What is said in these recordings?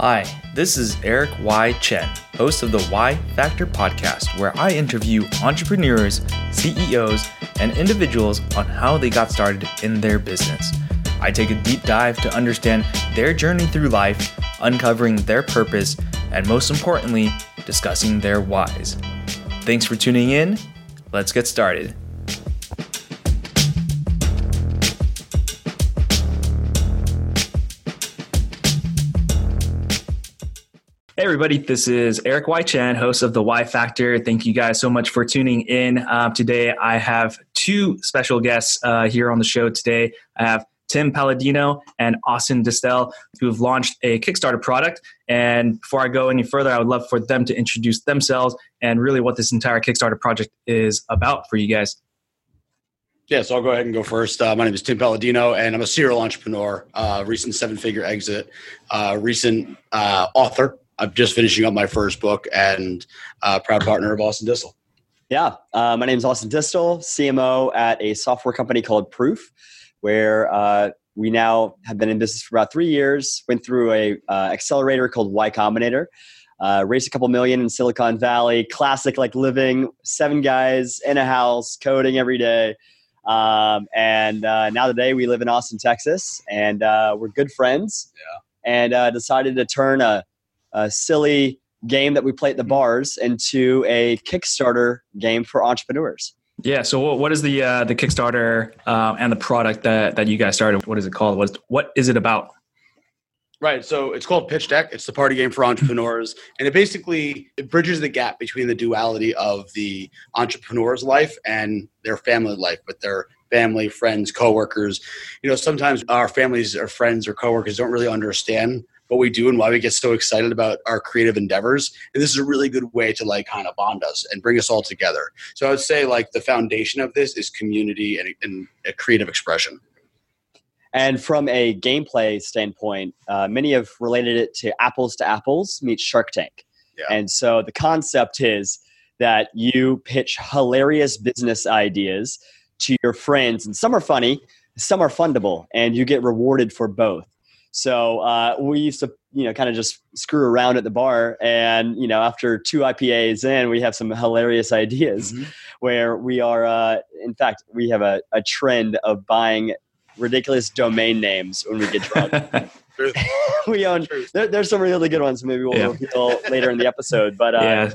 Hi, this is Eric Y. Chen, host of the Y Factor podcast, where I interview entrepreneurs, CEOs, and individuals on how they got started in their business. I take a deep dive to understand their journey through life, uncovering their purpose, and most importantly, discussing their whys. Thanks for tuning in. Let's get started. Everybody, this is Eric Y. Chen, host of The Y Factor. Thank you guys so much for tuning in. Uh, today, I have two special guests uh, here on the show today. I have Tim Palladino and Austin Distel, who have launched a Kickstarter product. And before I go any further, I would love for them to introduce themselves and really what this entire Kickstarter project is about for you guys. Yeah, so I'll go ahead and go first. Uh, my name is Tim Palladino, and I'm a serial entrepreneur, uh, recent seven figure exit, uh, recent uh, author I'm just finishing up my first book and uh, proud partner of Austin Distel. Yeah, uh, my name is Austin Distel, CMO at a software company called Proof, where uh, we now have been in business for about three years. Went through a uh, accelerator called Y Combinator, uh, raised a couple million in Silicon Valley. Classic, like living seven guys in a house, coding every day. Um, and uh, now today we live in Austin, Texas, and we're good friends. Yeah. And decided to turn a a silly game that we play at the bars into a Kickstarter game for entrepreneurs. Yeah. So, what is the uh, the Kickstarter uh, and the product that that you guys started? What is it called? What is, what is it about? Right. So it's called Pitch Deck. It's the party game for entrepreneurs, and it basically it bridges the gap between the duality of the entrepreneur's life and their family life, with their family, friends, coworkers. You know, sometimes our families or friends or coworkers don't really understand what we do and why we get so excited about our creative endeavors. And this is a really good way to like kind of bond us and bring us all together. So I would say like the foundation of this is community and, and a creative expression. And from a gameplay standpoint, uh, many have related it to apples to apples meets Shark Tank. Yeah. And so the concept is that you pitch hilarious business ideas to your friends, and some are funny, some are fundable, and you get rewarded for both. So uh, we used to, you know, kind of just screw around at the bar, and you know, after two IPAs in, we have some hilarious ideas mm-hmm. where we are. Uh, in fact, we have a, a trend of buying ridiculous domain names when we get drunk. we own. There, there's some really good ones. Maybe we'll yeah. reveal later in the episode. But uh, yeah.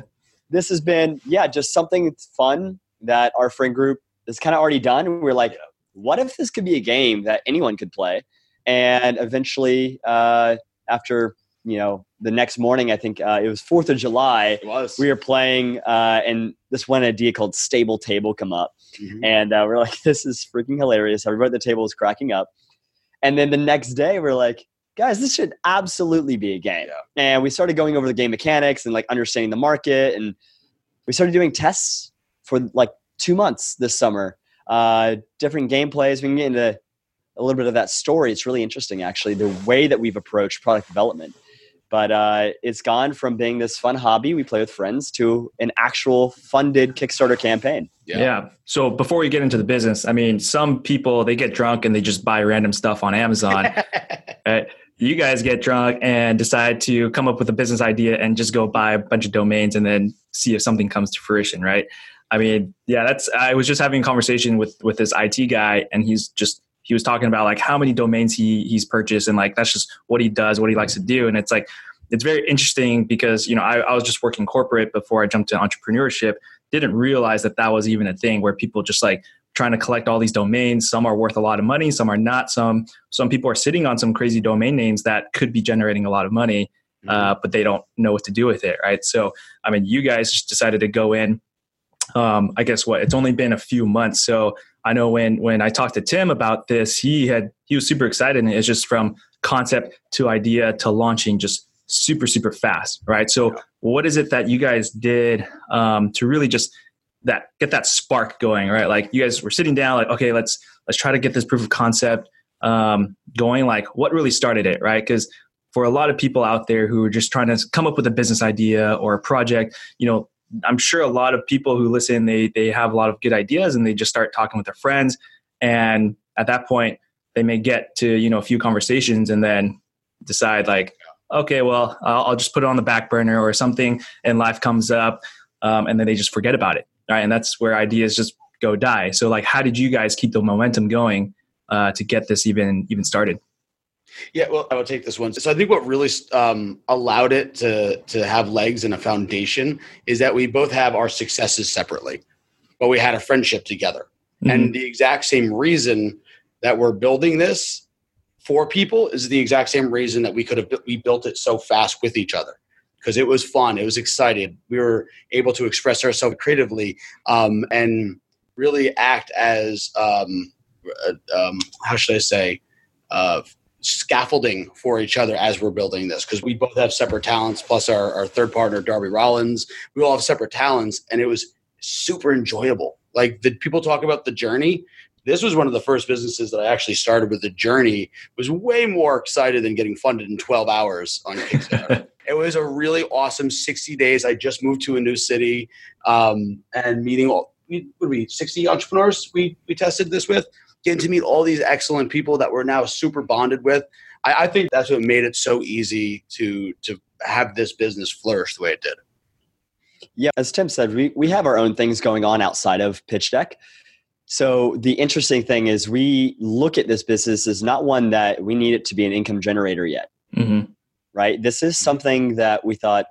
this has been, yeah, just something fun that our friend group has kind of already done. We're like, what if this could be a game that anyone could play? And eventually uh, after you know the next morning i think uh, it was fourth of july we were playing uh, and this one idea called stable table come up. Mm-hmm. and uh, we're like this is freaking hilarious. Everybody at the table is cracking up. And then the next day we're like guys this should absolutely be a game. Yeah. and we started going over the game mechanics and like understanding the market. And we started doing tests for like two months this summer. Uh, different gameplays. We can get into a little bit of that story. It's really interesting, actually, the way that we've approached product development. But uh, it's gone from being this fun hobby we play with friends to an actual funded Kickstarter campaign. Yeah. yeah. So before we get into the business, I mean, some people they get drunk and they just buy random stuff on Amazon. right? You guys get drunk and decide to come up with a business idea and just go buy a bunch of domains and then see if something comes to fruition, right? I mean, yeah, that's. I was just having a conversation with with this IT guy, and he's just he was talking about like how many domains he he's purchased and like that's just what he does, what he likes to do. And it's like it's very interesting because you know I, I was just working corporate before I jumped to entrepreneurship. Didn't realize that that was even a thing where people just like trying to collect all these domains. Some are worth a lot of money, some are not. Some some people are sitting on some crazy domain names that could be generating a lot of money, mm-hmm. uh, but they don't know what to do with it, right? So I mean, you guys just decided to go in. Um, I guess what it's only been a few months, so I know when when I talked to Tim about this, he had he was super excited, and it's just from concept to idea to launching just super super fast, right? So, yeah. what is it that you guys did um, to really just that get that spark going, right? Like you guys were sitting down, like okay, let's let's try to get this proof of concept um, going. Like what really started it, right? Because for a lot of people out there who are just trying to come up with a business idea or a project, you know, I'm sure a lot of people who listen, they they have a lot of good ideas and they just start talking with their friends. And at that point, they may get to, you know, a few conversations and then decide like, okay, well, I'll, I'll just put it on the back burner or something, and life comes up, um, and then they just forget about it, right? And that's where ideas just go die. So, like, how did you guys keep the momentum going uh, to get this even even started? Yeah, well, I would take this one. So I think what really um, allowed it to to have legs and a foundation is that we both have our successes separately, but we had a friendship together. Mm-hmm. And the exact same reason that we're building this for people is the exact same reason that we could have we built it so fast with each other because it was fun, it was excited. We were able to express ourselves creatively um, and really act as um, uh, um, how should I say. Uh, scaffolding for each other as we're building this because we both have separate talents plus our, our third partner darby rollins. We all have separate talents and it was super enjoyable. Like the people talk about the journey. This was one of the first businesses that i actually started with the journey was way more excited than getting funded in 12 hours on kickstarter. It was a really awesome 60 days. I just moved to a new city um, and meeting all we would be 60 entrepreneurs we we tested this with getting to meet all these excellent people that we're now super bonded with. I, I think that's what made it so easy to to have this business flourish the way it did. Yeah, as Tim said, we, we have our own things going on outside of Pitch Deck. So the interesting thing is we look at this business as not one that we need it to be an income generator yet. Mm-hmm. Right? This is something that we thought,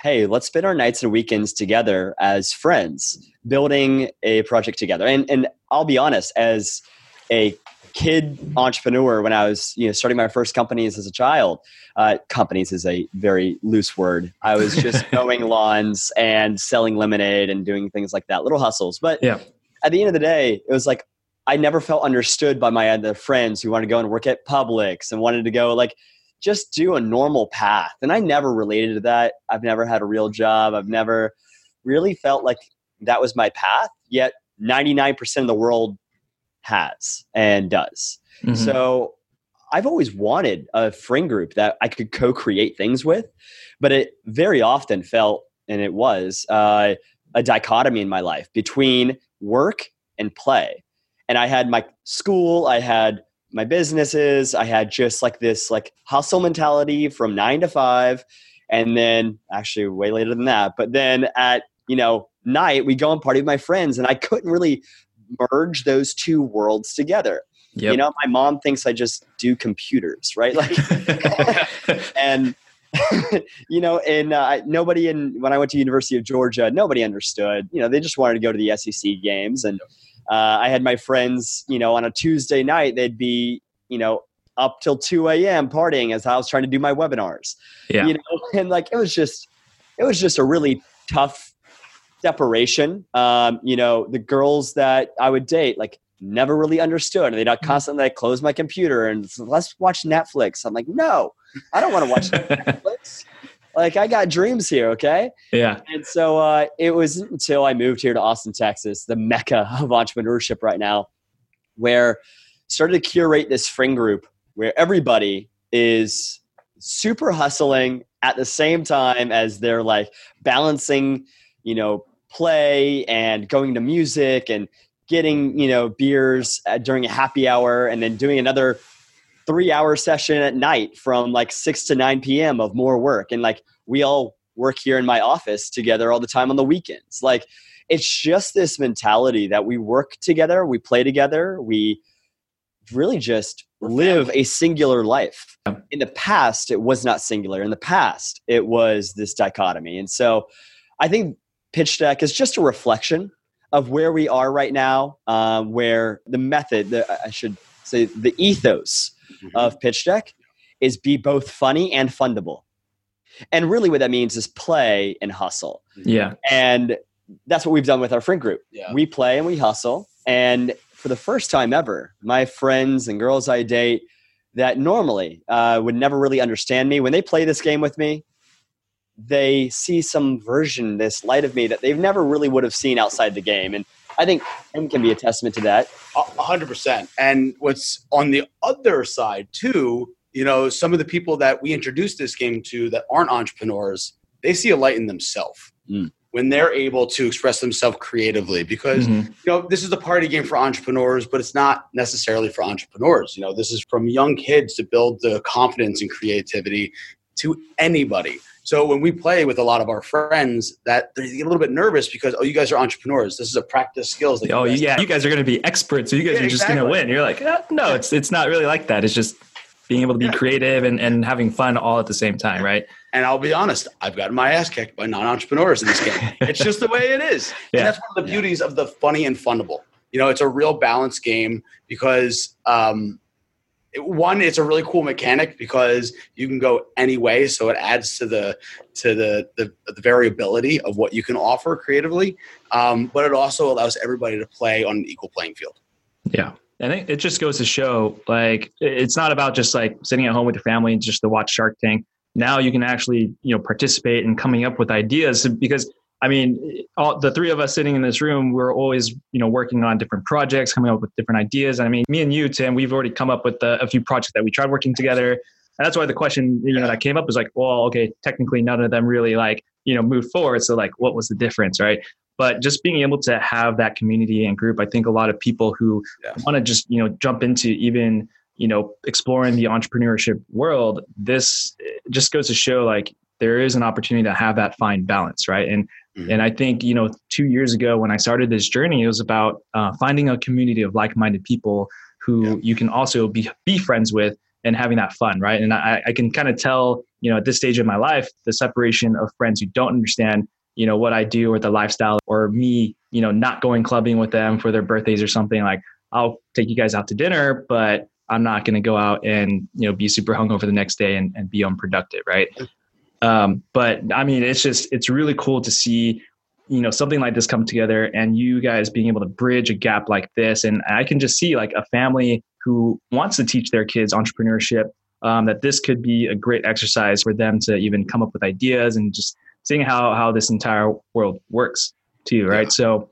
hey, let's spend our nights and weekends together as friends, building a project together. And and I'll be honest, as a kid entrepreneur when I was you know starting my first companies as a child. Uh, companies is a very loose word. I was just mowing lawns and selling lemonade and doing things like that, little hustles. But yeah. at the end of the day, it was like I never felt understood by my other friends who wanted to go and work at Publix and wanted to go like just do a normal path. And I never related to that. I've never had a real job. I've never really felt like that was my path. Yet 99% of the world has and does. Mm-hmm. So I've always wanted a friend group that I could co create things with, but it very often felt, and it was, uh, a dichotomy in my life between work and play. And I had my school, I had my businesses, I had just like this like hustle mentality from nine to five. And then actually way later than that. But then at, you know, night we go and party with my friends and I couldn't really merge those two worlds together. Yep. You know, my mom thinks I just do computers, right? Like, and you know, and uh, nobody in when I went to University of Georgia, nobody understood. You know, they just wanted to go to the SEC games, and uh, I had my friends. You know, on a Tuesday night, they'd be you know up till two a.m. partying as I was trying to do my webinars. Yeah, you know, and like it was just it was just a really tough separation. Um, you know, the girls that I would date, like, never really understood. And they'd mm-hmm. constantly like, close my computer and let's watch Netflix. I'm like, no, I don't want to watch Netflix. Like, I got dreams here, okay? Yeah. And so uh, it was until I moved here to Austin, Texas, the mecca of entrepreneurship right now, where started to curate this friend group where everybody is super hustling at the same time as they're like balancing, you know, play and going to music and getting you know beers during a happy hour and then doing another three hour session at night from like 6 to 9 p.m of more work. And like we all work here in my office together all the time on the weekends. Like it's just this mentality that we work together we play together we really just live a singular life. In the past it was not singular. In the past it was this dichotomy. And so i think pitch deck is just a reflection of where we are right now, um, where the method, the, I should say, the ethos mm-hmm. of pitch deck is be both funny and fundable. And really, what that means is play and hustle. Yeah. And that's what we've done with our friend group. Yeah. We play and we hustle. And for the first time ever, my friends and girls I date that normally uh, would never really understand me, when they play this game with me, they see some version, this light of me that they've never really would have seen outside the game. And I think Tim can be a testament to that. A hundred percent. And what's on the other side too, you know, some of the people that we introduced this game to that aren't entrepreneurs, they see a light in themselves. Mm. When they're able to express themselves creatively, because mm-hmm. you know this is a party game for entrepreneurs, but it's not necessarily for entrepreneurs. You know, this is from young kids to build the confidence and creativity to anybody. So when we play with a lot of our friends, that they get a little bit nervous because oh, you guys are entrepreneurs. This is a practice skills. That oh you yeah, you guys are going to be experts, so you guys yeah, are just exactly. going to win. You're like, oh, no, it's it's not really like that. It's just being able to be yeah. creative and, and having fun all at the same time, right? And I'll be honest, I've gotten my ass kicked by non-entrepreneurs in this game. it's just the way it is. Yeah. And that's one of the beauties of the funny and fundable. You know, it's a real balanced game because um, one it's a really cool mechanic because you can go any way so it adds to the to the the, the variability of what you can offer creatively. Um, but it also allows everybody to play on an equal playing field. Yeah. I think it just goes to show like it's not about just like sitting at home with your family and just to watch Shark Tank. Now you can actually you know participate in coming up with ideas because I mean, all, the three of us sitting in this room, we're always, you know, working on different projects, coming up with different ideas. I mean, me and you, Tim, we've already come up with a, a few projects that we tried working together. And that's why the question, you know, that came up was like, well, okay, technically none of them really like, you know, moved forward. So like, what was the difference, right? But just being able to have that community and group, I think a lot of people who yeah. want to just, you know, jump into even, you know, exploring the entrepreneurship world, this just goes to show like there is an opportunity to have that fine balance, right? And Mm-hmm. And I think, you know, two years ago when I started this journey, it was about uh, finding a community of like minded people who yeah. you can also be, be friends with and having that fun, right? And I, I can kind of tell, you know, at this stage of my life, the separation of friends who don't understand, you know, what I do or the lifestyle or me, you know, not going clubbing with them for their birthdays or something like, I'll take you guys out to dinner, but I'm not going to go out and, you know, be super hungover the next day and, and be unproductive, right? Um, but I mean, it's just it's really cool to see you know something like this come together and you guys being able to bridge a gap like this. And i can just see like a family who wants to teach their kids entrepreneurship um, that this could be a great exercise for them to even come up with ideas and just seeing how how this entire world works too right? Yeah. so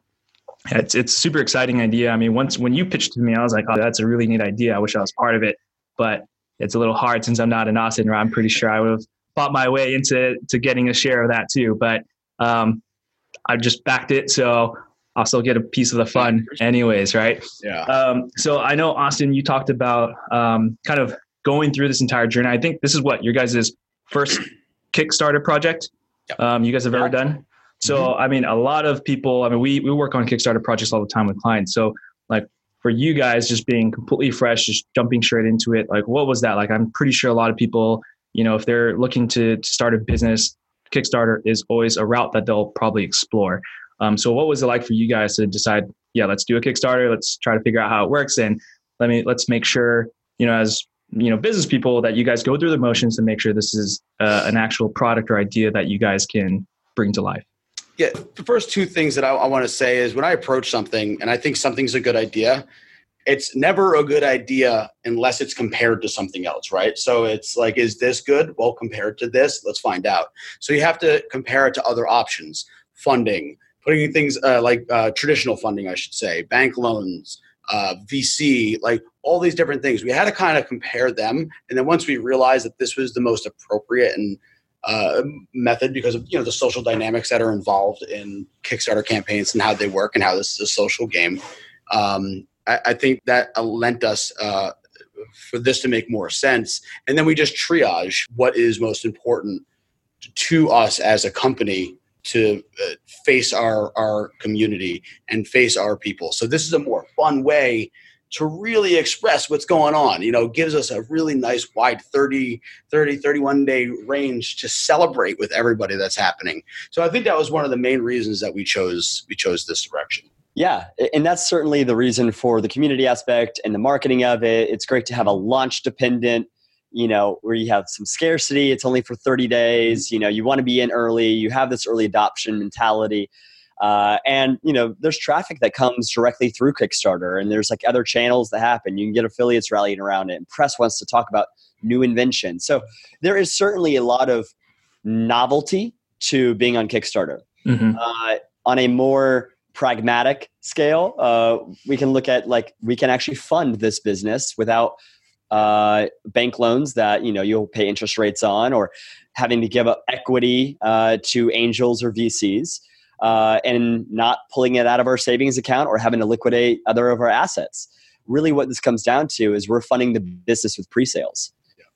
it's it's super exciting idea. I mean once when you pitched to me i was like oh that's a really neat idea. I wish i was part of it. But it's a little hard since i'm not in austin i'm pretty sure i would have fought my way into to getting a share of that too. But um, I just backed it, so I'll still get a piece of the fun, anyways, right? Yeah. Um, so I know Austin, you talked about um, kind of going through this entire journey. I think this is what your guys' first Kickstarter project um, you guys have ever done. So mm-hmm. I mean, a lot of people. I mean, we we work on Kickstarter projects all the time with clients. So like for you guys, just being completely fresh, just jumping straight into it. Like, what was that like? I'm pretty sure a lot of people you know if they're looking to, start a business kickstarter is always a route that they'll probably explore. Um, so what was it like for you guys to decide yeah let's do a kickstarter let's try to figure out how it works and let me let's make sure you know as you know business people that you guys go through the motions to make sure this is uh, an actual product or idea that you guys can bring to life? Yeah the first two things that I, I want to say is when i approach something and i think something's a good idea it's never a good idea unless it's compared to something else, right? So it's like, is this good? Well, compared to this, let's find out. So you have to compare it to other options, funding, putting things uh, like uh, traditional funding, I should say, bank loans, uh, VC, like all these different things. We had to kind of compare them, and then once we realized that this was the most appropriate and uh, method because of you know the social dynamics that are involved in Kickstarter campaigns and how they work and how this is a social game. Um, I, I think that lent us uh, for this to make more sense. And then we just triage what is most important to us as a company to uh, face our our community and face our people. So this is a more fun way to really express what's going on. You know, gives us a really nice wide 30 30 31 day range to celebrate with everybody that's happening. So I think that was one of the main reasons that we chose we chose this direction. Yeah, and that's certainly the reason for the community aspect and the marketing of it. It's great to have a launch dependent, you know, where you have some scarcity. It's only for 30 days. You know, you want to be in early. You have this early adoption mentality. Uh, and you know there's traffic that comes directly through kickstarter and there's like other channels that happen you can get affiliates rallying around it and press wants to talk about new invention so there is certainly a lot of novelty to being on kickstarter mm-hmm. uh, on a more pragmatic scale, uh, we can look at like we can actually fund this business without uh, bank loans that you know you'll pay interest rates on, or having to give up equity uh, to angels or VCs, uh, and not pulling it out of our savings account or having to liquidate other of our assets. Really, what this comes down to is we're funding the business with pre-sales.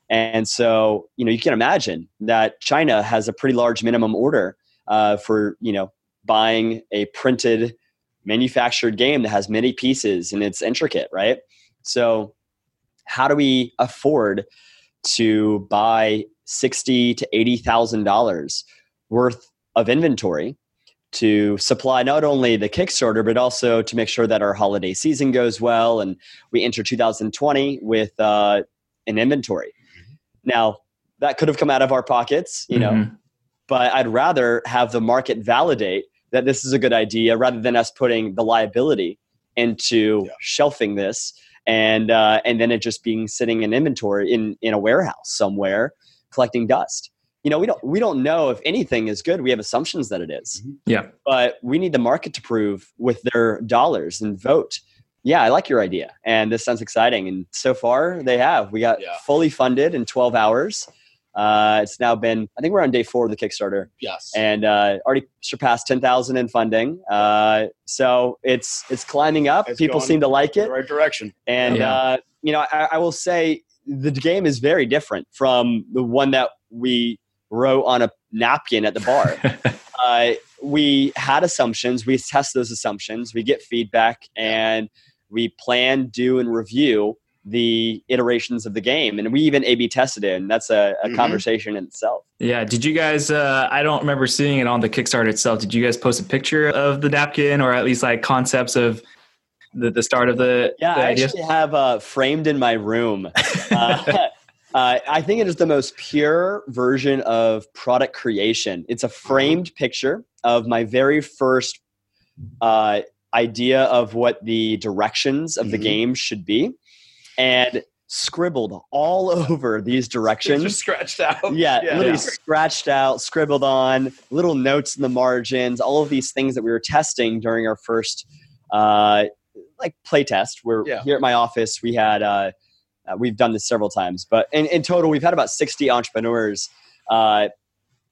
And so, you know, you can imagine that China has a pretty large minimum order uh, for, you know, buying a printed manufactured game that has many pieces and it's intricate, right? So, how do we afford to buy sixty to eighty thousand dollars worth of inventory to supply not only the Kickstarter, but also to make sure that our holiday season goes well and we enter 2020 with uh, an inventory. Mm-hmm. Now, that could have come out of our pockets, you know, mm-hmm. but I'd rather have the market validate that this is a good idea rather than us putting the liability into yeah. shelving this and uh, and then it just being sitting in inventory in in a warehouse somewhere collecting dust. You know we don't we don't know if anything is good. We have assumptions that it is. Mm-hmm. yeah. But we need the market to prove with their dollars and vote yeah i like your idea and this sounds exciting. And so far they have. We got yeah. fully funded in 12 hours uh, it's now been i think we're on day four of the kickstarter yes and uh, already surpassed 10000 in funding uh, so it's it's climbing up it's people seem to like it right direction and yeah. Uh, you know I, I will say the game is very different from the one that we wrote on a napkin at the bar. uh, we had assumptions. We test those assumptions. We get feedback, and we plan, do, and review the iterations of the game and we even a b tested it and that's a, a mm-hmm. conversation in itself yeah did you guys uh, i don't remember seeing it on the kickstarter itself did you guys post a picture of the napkin or at least like concepts of the, the start of the yeah the i actually have uh, framed in my room uh, uh, I think it is the most pure version of product creation. It's a framed picture of my very first uh, idea of what the directions of the mm-hmm. game should be, and scribbled all over these directions. Just scratched out. Yeah, yeah. literally yeah. scratched out, scribbled on, little notes in the margins, all of these things that we were testing during our first uh, like play test. Where yeah. here at my office we had uh, uh, we've done this several times, but in, in total, we've had about 60 entrepreneurs uh,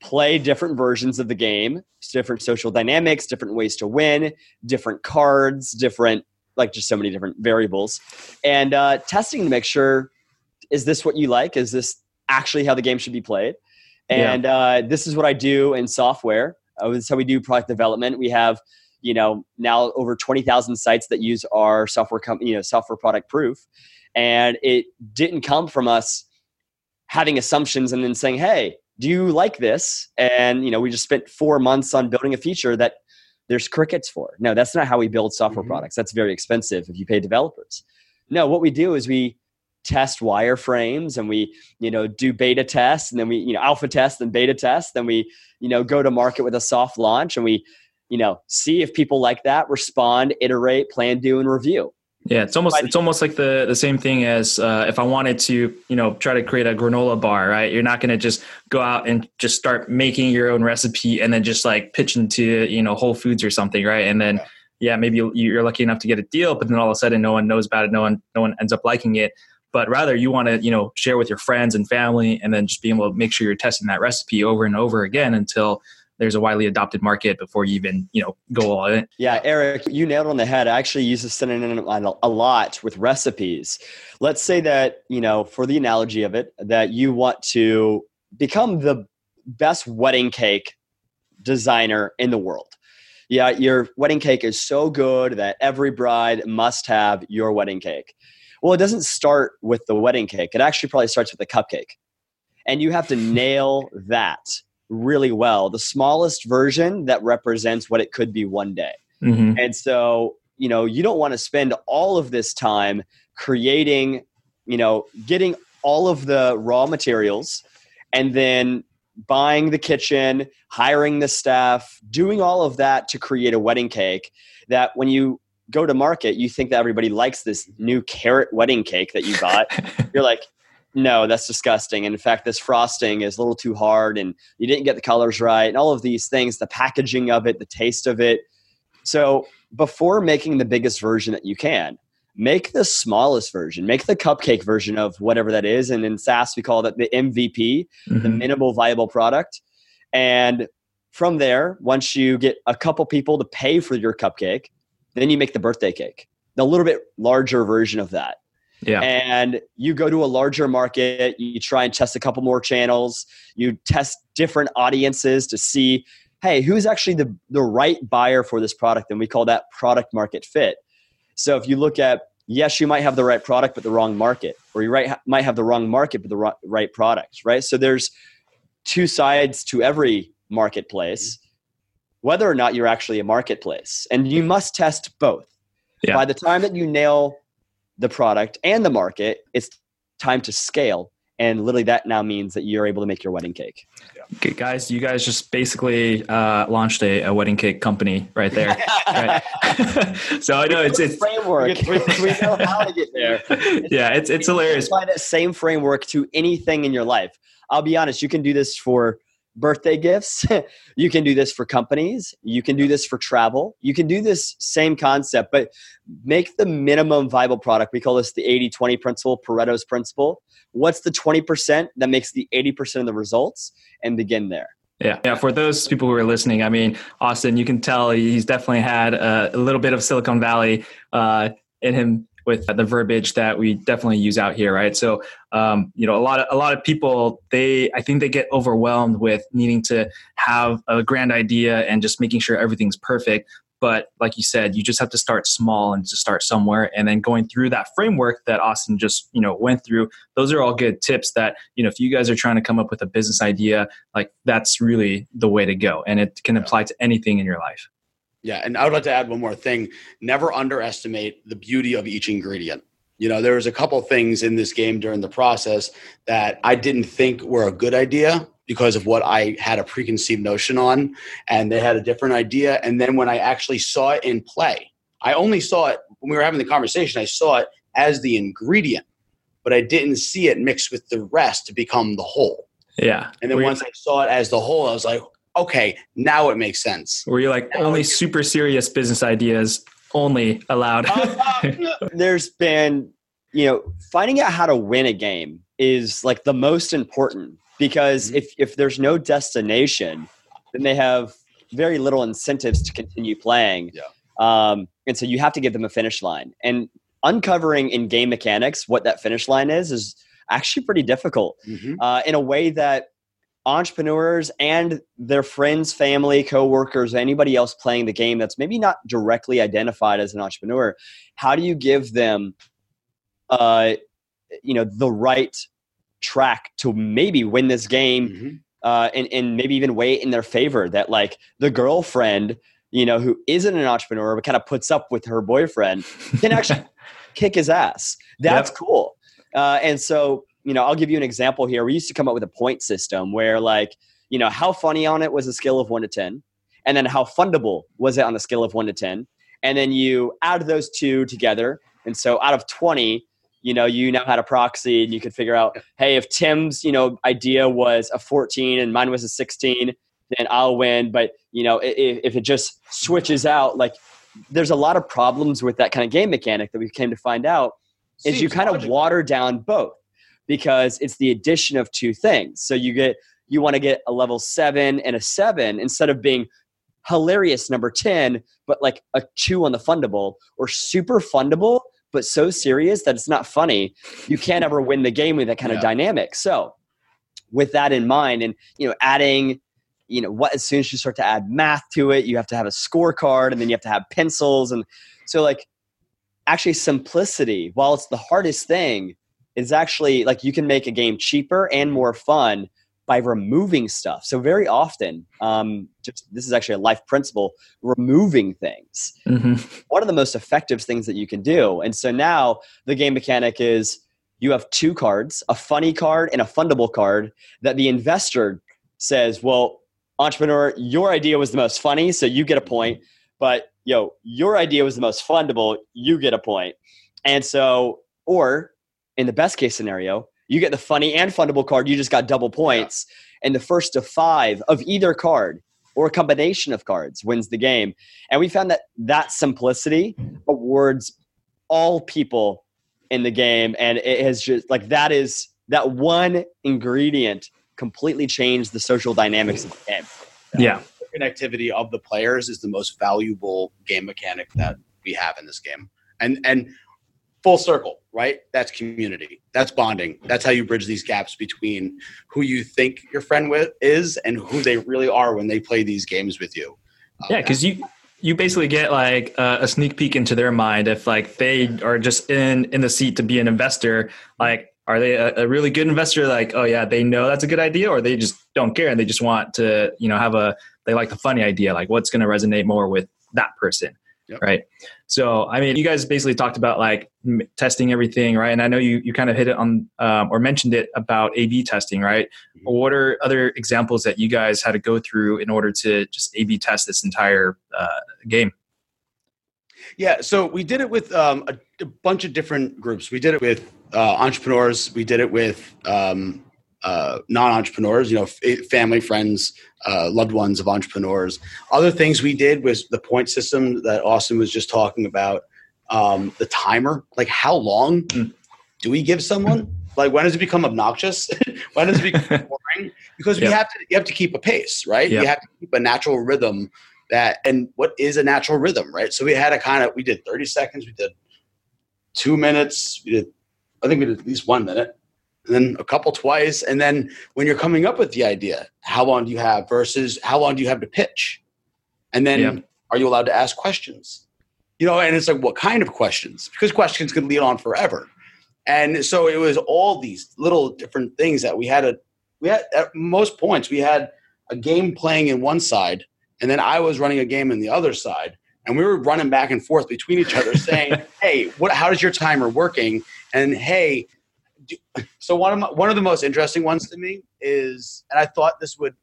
play different versions of the game, different social dynamics, different ways to win, different cards, different, like just so many different variables, and uh, testing to make sure is this what you like? Is this actually how the game should be played? And yeah. uh, this is what I do in software. Uh, this is how we do product development. We have, you know, now over twenty thousand sites that use our software, com- you know, software product proof, and it didn't come from us having assumptions and then saying, hey, do you like this? And you know, we just spent four months on building a feature that there's crickets for. No, that's not how we build software mm-hmm. products. That's very expensive if you pay developers. No, what we do is we test wireframes and we you know do beta tests and then we you know alpha test and beta test then we you know go to market with a soft launch and we you know see if people like that respond iterate plan do and review yeah, it's almost it's almost like the the same thing as uh, if I wanted to, you know, try to create a granola bar, right? You're not going to just go out and just start making your own recipe and then just like pitch into you know Whole Foods or something, right? And then yeah, yeah maybe you're lucky enough to get a deal, but then all of a sudden no one knows about it, no one no one ends up liking it. But rather you want to you know share with your friends and family, and then just be able to make sure you're testing that recipe over and over again until there's a widely adopted market before you even you know go all in. Yeah, Eric, you nailed on the head. I actually use this synonym a lot with recipes. Let's say that you know, for the analogy of it, that you want to become the best wedding cake designer in the world. Yeah, your wedding cake is so good that every bride must have your wedding cake. Well, it doesn't start with the wedding cake. It actually probably starts with the cupcake. And you have to nail that really well. The smallest version that represents what it could be one day. Mm-hmm. And so, you know, you don't want to spend all of this time creating, you know, getting all of the raw materials and then buying the kitchen, hiring the staff, doing all of that to create a wedding cake that when you go to market, you think that everybody likes this new carrot wedding cake that you got. You're like, no, that's disgusting. And in fact, this frosting is a little too hard and you didn't get the colors right and all of these things, the packaging of it, the taste of it. So before making the biggest version that you can, make the smallest version, make the cupcake version of whatever that is. And in SaaS, we call that the MVP, mm-hmm. the minimal viable product. And from there, once you get a couple people to pay for your cupcake, then you make the birthday cake, the little bit larger version of that Yeah. And you go to a larger market, you try and test a couple more channels, you test different audiences to see, hey, who's actually the, the right buyer for this product? And we call that product market fit. So if you look at, yes, you might have the right product, but the wrong market, or you right, might have the wrong market, but the right product, right? So there's two sides to every marketplace, mm-hmm. whether or not you're actually a marketplace. And you must test both. Yeah. By the time that you nail the product and the market, it's time to scale. And literally, that now means that you're able to make your wedding cake. Okay, guys, you guys just basically uh, launched a, a, wedding cake company right there. right? so I know it's it's framework. we, we know how to get there. yeah, it's it's hilarious. Apply that same framework to anything in your life. I'll be honest, you can do this for birthday gifts. you can do this for companies. You can do this for travel. You can do this same concept, but make the minimum viable product. We call this the 80 20 principle, Pareto's principle. What's the 20% that makes the 80% of the results and begin there? Yeah, yeah. For those people who are listening, I mean, Austin, you can tell he's definitely had a, a little bit of Silicon Valley uh, in him with the verbiage that we definitely use out here, right? So, um, you know, a lot of a lot of people they I think they get overwhelmed with needing to have a grand idea and just making sure everything's perfect. But like you said, you just have to start small and to start somewhere, and then going through that framework that Austin just you know went through. Those are all good tips that you know if you guys are trying to come up with a business idea, like that's really the way to go, and it can apply to anything in your life. Yeah, and I would like to add one more thing. Never underestimate the beauty of each ingredient. You know, there was a couple things in this game during the process that I didn't think were a good idea because of what I had a preconceived notion on, and they had a different idea. And then when I actually saw it in play, I only saw it when we were having the conversation. I saw it as the ingredient, but I didn't see it mixed with the rest to become the whole. Yeah. And then once I saw it as the whole, I was like, okay, now it makes sense. Were you like now only super serious business ideas only allowed? uh, there's been, you know, finding out how to win a game is like the most important because mm-hmm. if if there's no destination, then they have very little incentives to continue playing. Yeah. Um, and so you have to give them a finish line. And uncovering in game mechanics what that finish line is is actually pretty difficult mm-hmm. uh, in a way that entrepreneurs and their friends, family, coworkers, anybody else playing the game that's maybe not directly identified as an entrepreneur, how do you give them uh, you know the right track to maybe win this game mm-hmm. uh, and, and maybe even weigh in their favor that like the girlfriend you know who isn't an entrepreneur but kind of puts up with her boyfriend can actually kick his ass that's yep. cool uh, and so you know, I'll give you an example here. We used to come up with a point system where, like, you know, how funny on it was a scale of one to 10, and then how fundable was it on the scale of one to 10. And then you add those two together. And so out of 20, you know, you now had a proxy and you could figure out, hey, if Tim's, you know, idea was a 14 and mine was a 16, then I'll win. But, you know, if, if it just switches out, like, there's a lot of problems with that kind of game mechanic that we came to find out is Seems you kind logical. of water down both because it's the addition of two things. So you get you want to get a level 7 and a 7 instead of being hilarious number 10 but like a 2 on the fundable or super fundable but so serious that it's not funny. You can't ever win the game with that kind yeah. of dynamic. So with that in mind and you know adding you know what as soon as you start to add math to it you have to have a scorecard and then you have to have pencils and so like actually simplicity while it's the hardest thing is actually like you can make a game cheaper and more fun by removing stuff. So very often, um, just this is actually a life principle: removing things. Mm-hmm. One of the most effective things that you can do. And so now the game mechanic is you have two cards, a funny card and a fundable card that the investor says, "Well, entrepreneur, your idea was the most funny, so you get a point, but yo, your idea was the most fundable, you get a point." And so, or in the best case scenario, you get the funny and fundable card, you just got double points. Yeah. And the first of five of either card or a combination of cards wins the game. And we found that that simplicity awards all people in the game. And it has just like that is that one ingredient completely changed the social dynamics of the game. Yeah. The connectivity of the players is the most valuable game mechanic that we have in this game. And and full circle, right? That's community. That's bonding. That's how you bridge these gaps between who you think your friend with is and who they really are when they play these games with you. Um, yeah, because you you basically get like uh, a sneak peek into their mind if like they are just in in the seat to be an investor like are they a, a, really good investor like oh yeah they know that's a good idea or they just don't care and they just want to you know have a they like the funny idea like what's going to resonate more with that person yep. right so i mean you guys basically talked about like m- testing everything right and i know you you kind of hit it on um, or mentioned it about ab testing right mm-hmm. what are other examples that you guys had to go through in order to just ab test this entire uh, game yeah, so we did it with um, a, a, bunch of different groups. We did it with uh, entrepreneurs. We did it with um, uh, non-entrepreneurs. You know, f- family, friends, uh, loved ones of entrepreneurs. Other things we did was the point system that Austin was just talking about. Um, the timer, like how long mm. do we give someone? Like when does it become obnoxious? when does it become boring? Because we yep. have to you have to keep a pace, right? Yep. You have to keep a natural rhythm that and what is a natural rhythm, right? So we had a kind of we did 30 seconds, we did two minutes, we did I think we did at least one minute, then a couple twice. And then when you're coming up with the idea, how long do you have versus how long do you have to pitch? And then yeah. are you allowed to ask questions? You know, and it's like what kind of questions? Because questions can lead on forever. And so it was all these little different things that we had a we had at most points we had a game playing in one side and then I was running a game in the other side, and we were running back and forth between each other, saying, "Hey, what? How does your timer working?" And hey, so one of my, one of the most interesting ones to me is, and I thought this would,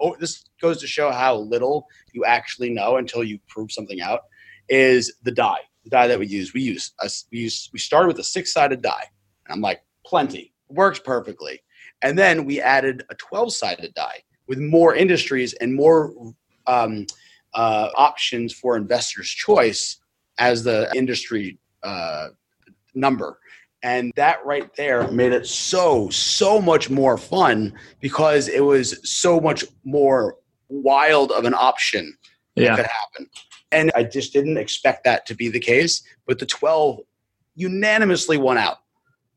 oh, this goes to show how little you actually know until you prove something out. Is the die the die that we use? We use a, we use we started with a six sided die, and I'm like, plenty works perfectly, and then we added a twelve sided die with more industries and more um, uh, options for investors' choice as the industry uh, number. And that right there made it so, so much more fun because it was so much more wild of an option yeah. that could happen. And I just didn't expect that to be the case. But the 12 unanimously won out.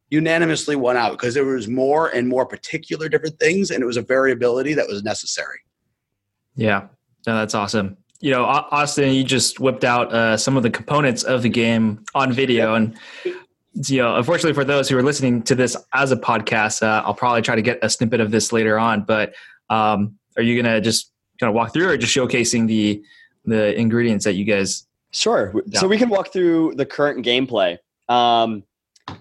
Unanimously won out because there was more and more particular different things, and it was a variability that was necessary. Yeah. No, that's awesome. You know, Austin, you just whipped out uh, some of the components of the game on video, and you know, unfortunately for those who are listening to this as a podcast, uh, I'll probably try to get a snippet of this later on. But um, are you gonna just kind of walk through, or just showcasing the the ingredients that you guys? Sure. Yeah. So we can walk through the current gameplay. Um,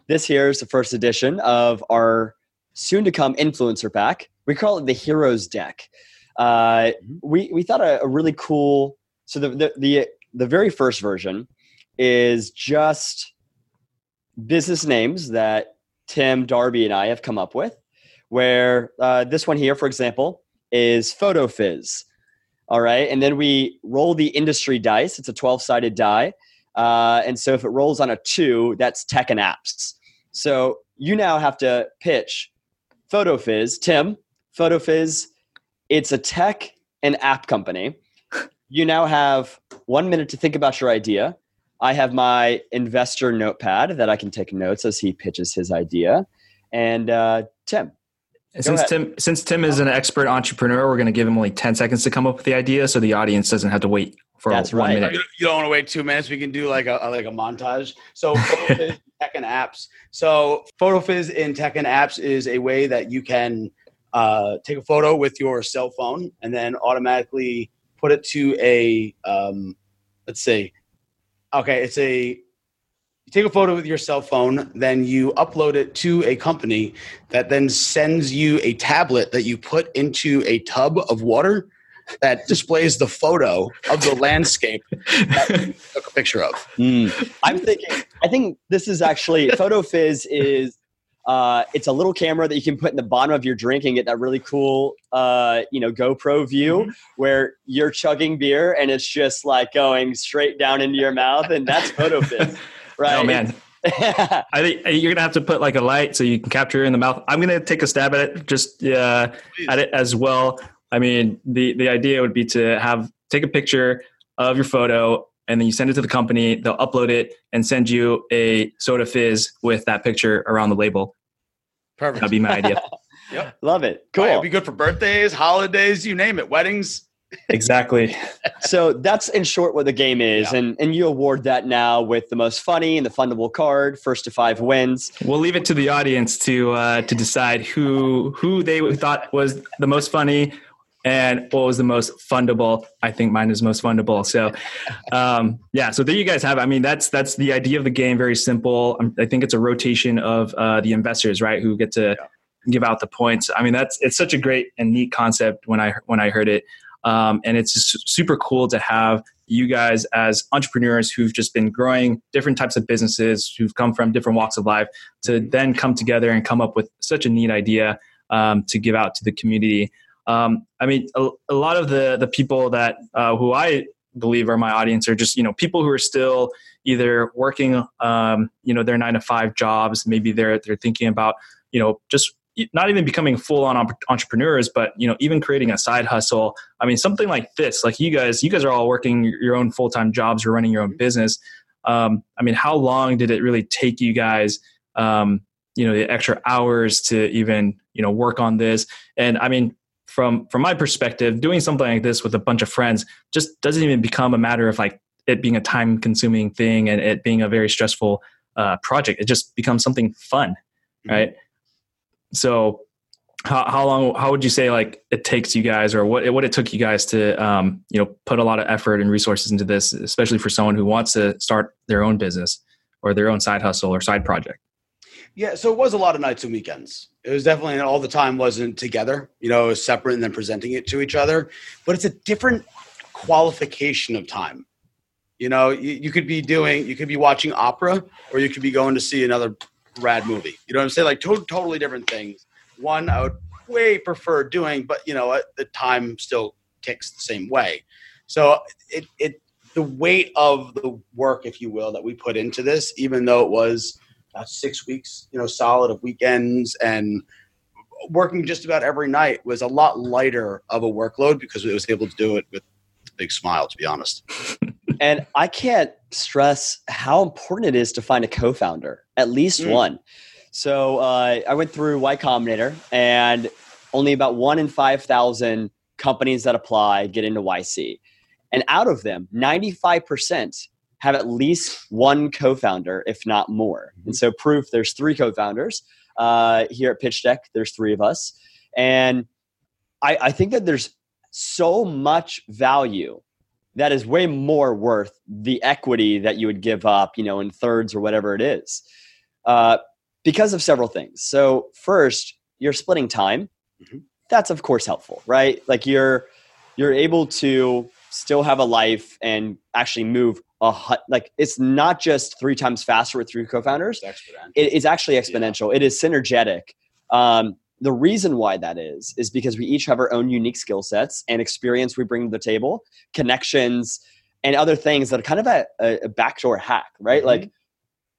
this here is the first edition of our soon-to-come influencer pack. We call it the Heroes Deck. Uh, mm-hmm. we we thought a, a really cool. So the, the the the very first version is just business names that Tim Darby and I have come up with. Where uh, this one here, for example, is PhotoFizz. All right, and then we roll the industry dice. It's a twelve-sided die, uh, and so if it rolls on a two, that's tech and apps. So you now have to pitch PhotoFizz, Tim. PhotoFizz it's a tech and app company. You now have one minute to think about your idea. I have my investor notepad that I can take notes as he pitches his idea. And uh, Tim. Since ahead. Tim, since Tim is an expert entrepreneur, we're going to give him only ten seconds to come up with the idea, so the audience doesn't have to wait for That's one right. minute. You don't want to wait two minutes. We can do like a like a montage. So tech and apps. So PhotoFizz in tech and apps is a way that you can uh, take a photo with your cell phone and then automatically put it to a um, let's say okay it's a you take a photo with your cell phone then you upload it to a company that then sends you a tablet that you put into a tub of water that displays the photo of the landscape that you took a picture of. Mm. I'm thinking, I think this is actually PhotoFizz is uh, it's a little camera that you can put in the bottom of your drink and get that really cool, uh, you know, GoPro view mm-hmm. where you're chugging beer and it's just like going straight down into your mouth, and that's PhotoFizz, right? Oh man. I think you're gonna have to put like a light so you can capture it in the mouth. I'm gonna take a stab at it, just uh, at it as well. I mean, the the idea would be to have take a picture of your photo and then you send it to the company. They'll upload it and send you a soda fizz with that picture around the label. Perfect. That'd be my idea. yep. Love it. Cool. Right, it'd be good for birthdays, holidays, you name it, weddings. exactly. so that's in short what the game is, yeah. and and you award that now with the most funny and the fundable card. First to five wins. We'll leave it to the audience to uh, to decide who who they thought was the most funny and what was the most fundable. I think mine is most fundable. So um, yeah so there you guys have it. i mean that's that's the idea of the game very simple. Um, i think it's a rotation of uh, the investors right who get to yeah. give out the points. I mean that's it's such a great and neat concept when i when i heard it. Um, and it's super cool to have you guys as entrepreneurs who've just been growing different types of businesses who've come from different walks of life to then come together and come up with such a neat idea um, to give out to the community um, I mean, a, a, lot of the the people that uh, who I believe are my audience are just you know people who are still either working um, you know their nine to five jobs. Maybe they're they're thinking about you know just not even becoming full on entrepreneurs, but you know even creating a side hustle. I mean, something like this, like you guys, you guys are all working your own full time jobs, you're running your own business. Um, I mean, how long did it really take you guys? Um, you know, the extra hours to even you know work on this, and I mean, from from my perspective, doing something like this with a bunch of friends just doesn't even become a matter of like it being a time consuming thing and it being a very stressful uh, project. It just becomes something fun, mm-hmm. right? So, how how long? How would you say like it takes you guys, or what what it took you guys to um, you know put a lot of effort and resources into this, especially for someone who wants to start their own business or their own side hustle or side project? Yeah, so it was a lot of nights and weekends. It was definitely all the time wasn't together. You know, it was separate and then presenting it to each other. But it's a different qualification of time. You know, you, you could be doing, you could be watching opera, or you could be going to see another rad movie. You know what I'm saying? Like to- totally different things. One I would way prefer doing, but you know? The time still ticks the same way. So it it the weight of the work, if you will, that we put into this, even though it was uh, six weeks, you know, solid of weekends and working just about every night was a lot lighter of a workload because it was able to do it with a big smile, to be honest. and I can't stress how important it is to find a co-founder, at least mm. one. So uh, I went through Y Combinator, and only about one in five thousand companies that apply get into YC, and out of them, ninety-five percent have at least one co-founder, if not more. Mm-hmm. And so proof there's three co-founders uh, here at Pitch Deck. There's three of us, and I, I think that there's so much value that is way more worth the equity that you would give up, you know, in thirds or whatever it is, uh, because of several things. So first, you're splitting time. Mm-hmm. That's of course helpful, right? Like you're you're able to still have a life and actually move a like it's not just three times faster with three co-founders. It's, it, it's actually exponential. Yeah. It is synergetic. Um, the reason why that is is because we each have our own unique skill sets and experience we bring to the table, connections, and other things that are kind of a, a backdoor hack, right? Mm-hmm. Like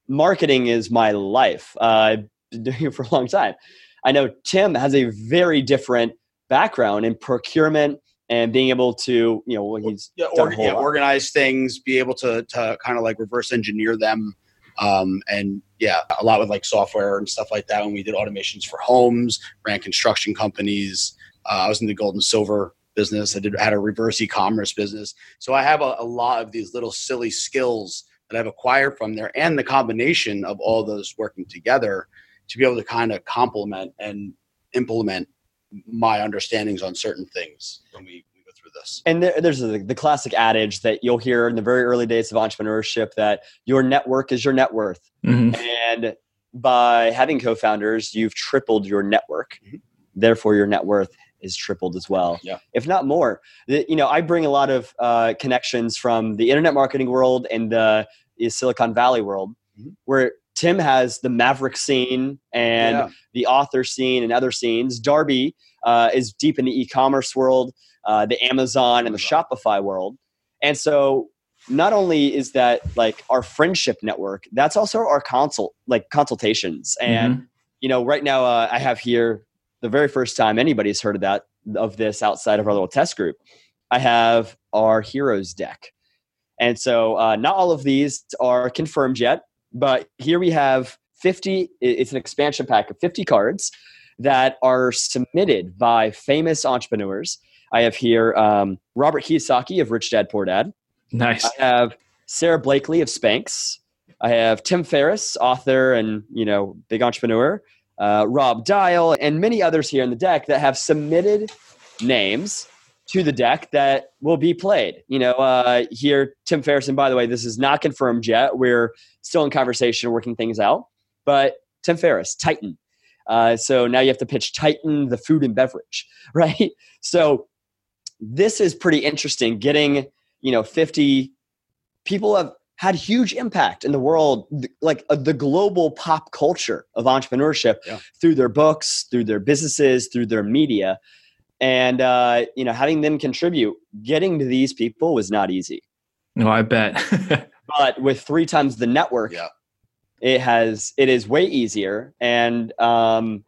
marketing is my life. Uh, I've been doing it for a long time. I know Tim has a very different background in procurement and being able to you know he's yeah, or, yeah, organize things be able to, to kind of like reverse engineer them um, and yeah a lot with like software and stuff like that when we did automations for homes ran construction companies uh, i was in the gold and silver business. I did had a reverse e-commerce business. So i have a, a lot of these little silly skills that i've acquired from there and the combination of all those working together to be able to kind of complement and implement my understandings on certain things when we, we go through this. And there, there's the, the classic adage that you'll hear in the very early days of entrepreneurship that your network is your net worth. Mm-hmm. And by having co-founders, you've tripled your network. Mm-hmm. Therefore, your net worth is tripled as well, yeah. if not more. The, you know, I bring a lot of uh, connections from the internet marketing world and the, the Silicon Valley world, mm-hmm. where Tim has the Maverick scene and yeah. the author scene and other scenes. Darby uh, is deep in the e-commerce world, uh, the Amazon and the Shopify world. And so not only is that like our friendship network, that's also our consult like consultations. And mm-hmm. you know, right now uh, I have here the very first time anybody's heard of that of this outside of our little test group. I have our heroes deck. And so, uh, not all of these are confirmed yet, but here we have 50. It's an expansion pack of 50 cards that are submitted by famous entrepreneurs. I have here um, Robert Kiyosaki of Rich Dad Poor Dad. Nice. I have Sara Blakely of Spanx. I have Tim Ferriss, author and you know big entrepreneur. Uh, Rob Dial and many others here in the deck that have submitted names to the deck that will be played. You know, uh, here Tim Ferriss, and by the way, this is not confirmed yet. We're still in conversation, working things out. But Tim Ferriss, Titan. Uh, so now you have to pitch Titan, the food and beverage, right? So this is pretty interesting. Getting you know 50 people have had huge impact in the world like uh, the global pop culture of entrepreneurship yeah. through their books through their businesses through their media and uh, you know having them contribute getting to these people was not easy. No i bet. But with three times the network yeah. it has it is way easier. And um,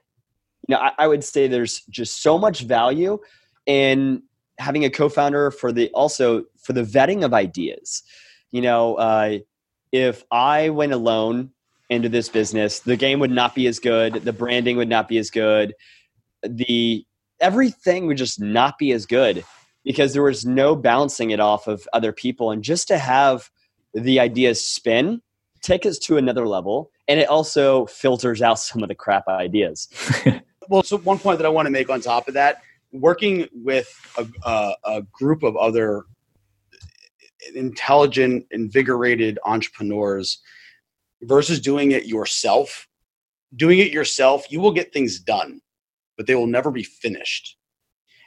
you know I, I would say there's just so much value in having a co-founder for the also for the vetting of ideas. You know uh, if i went alone into this business the game would not be as good. The branding would not be as good. The everything would just not be as good because there was no bouncing it off of other people. And just to have the ideas spin take us to another level. And it also filters out some of the crap ideas. Well so one point that i want to make on top of that working with a, a, a group of other intelligent, invigorated entrepreneurs versus doing it yourself. Doing it yourself, you will get things done, but they will never be finished.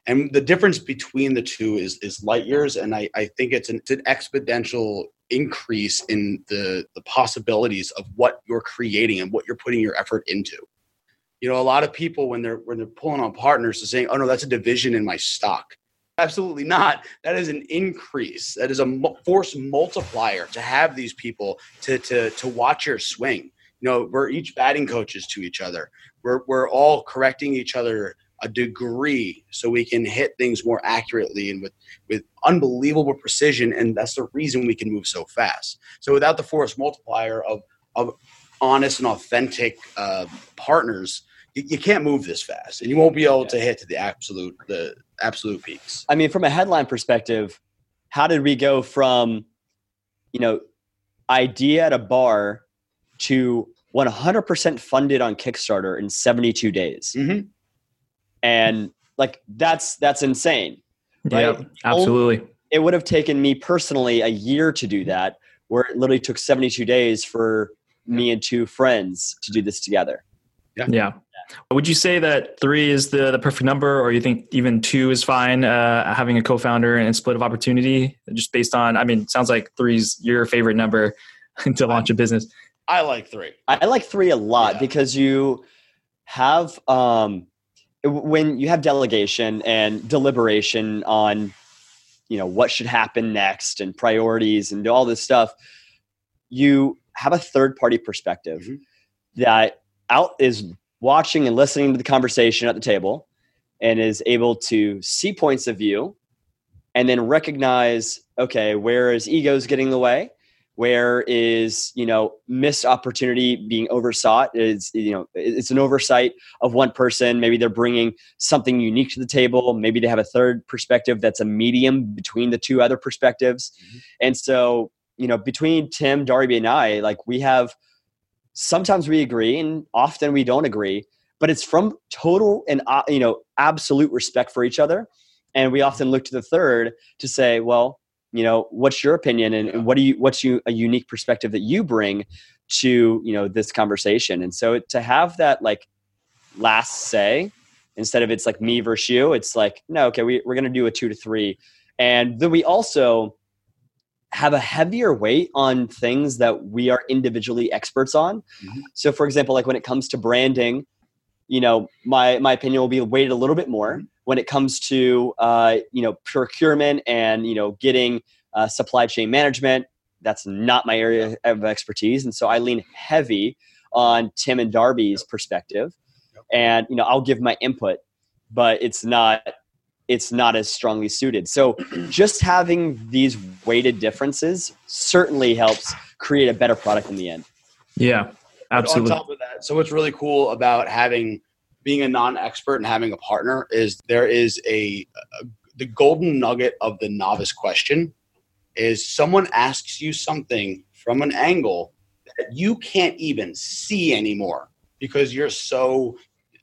And the difference between the two is is light years, and I, I think it's an, it's an exponential increase in the the possibilities of what you're creating and what you're putting your effort into. You know a lot of people when they're when they're pulling on partners are saying oh no that's a division in my stock. Absolutely not. That is an increase. That is a force multiplier to have these people to to to watch your swing. You know we're each batting coaches to each other we're, we're all correcting each other a degree so we can hit things more accurately and with with unbelievable precision and that's the reason we can move so fast so without the force multiplier of of honest and authentic uh, partners you, you, can't move this fast, and you won't be able to hit to the absolute the absolute peaks. I mean, from a headline perspective, how did we go from you know idea at a bar to 100% funded on Kickstarter in 72 days? Mm-hmm. And like that's that's insane. Right? Yeah, absolutely. It would have taken me personally a year to do that, where it literally took 72 days for me and two friends to do this together. Yeah. Yeah. Would you say that three is the, the perfect number, or you think even two is fine, uh, having a co founder and split of opportunity, just based on, I mean, sounds like three's your favorite number to launch a business. I like three. I like three a lot yeah. because you have, um, when you have delegation and deliberation on, you know, what should happen next and priorities and all this stuff, you have a third party perspective mm-hmm. that out is watching and listening to the conversation at the table and is able to see points of view and then recognize okay where is egos getting in the way where is you know missed opportunity being oversought is you know it's an oversight of one person. Maybe they're bringing something unique to the table. Maybe they have a third perspective that's a medium between the two other perspectives. Mm-hmm. and so you know between tim darby and i like we have sometimes we agree and often we don't agree but it's from total and uh, you know absolute respect for each other. And we often look to the third to say well you know what's your opinion and, and what do you what's you a unique perspective that you bring to you know this conversation and so to have that like last say instead of it's like me versus you it's like no okay we, we're going to do a two to three and then we also have a heavier weight on things that we are individually experts on. Mm-hmm. So, for example, like when it comes to branding, you know, my my opinion will be weighted a little bit more. Mm-hmm. When it comes to uh, you know procurement and you know getting uh, supply chain management, that's not my area of expertise, and so I lean heavy on Tim and Darby's perspective, and you know I'll give my input, but it's not it's not as strongly suited. So just having these weighted differences certainly helps create a better product in the end. Yeah, absolutely. on top of that, so what's really cool about having being a non-expert and having a partner is there is a, a the golden nugget of the novice question is someone asks you something from an angle that you can't even see anymore because you're so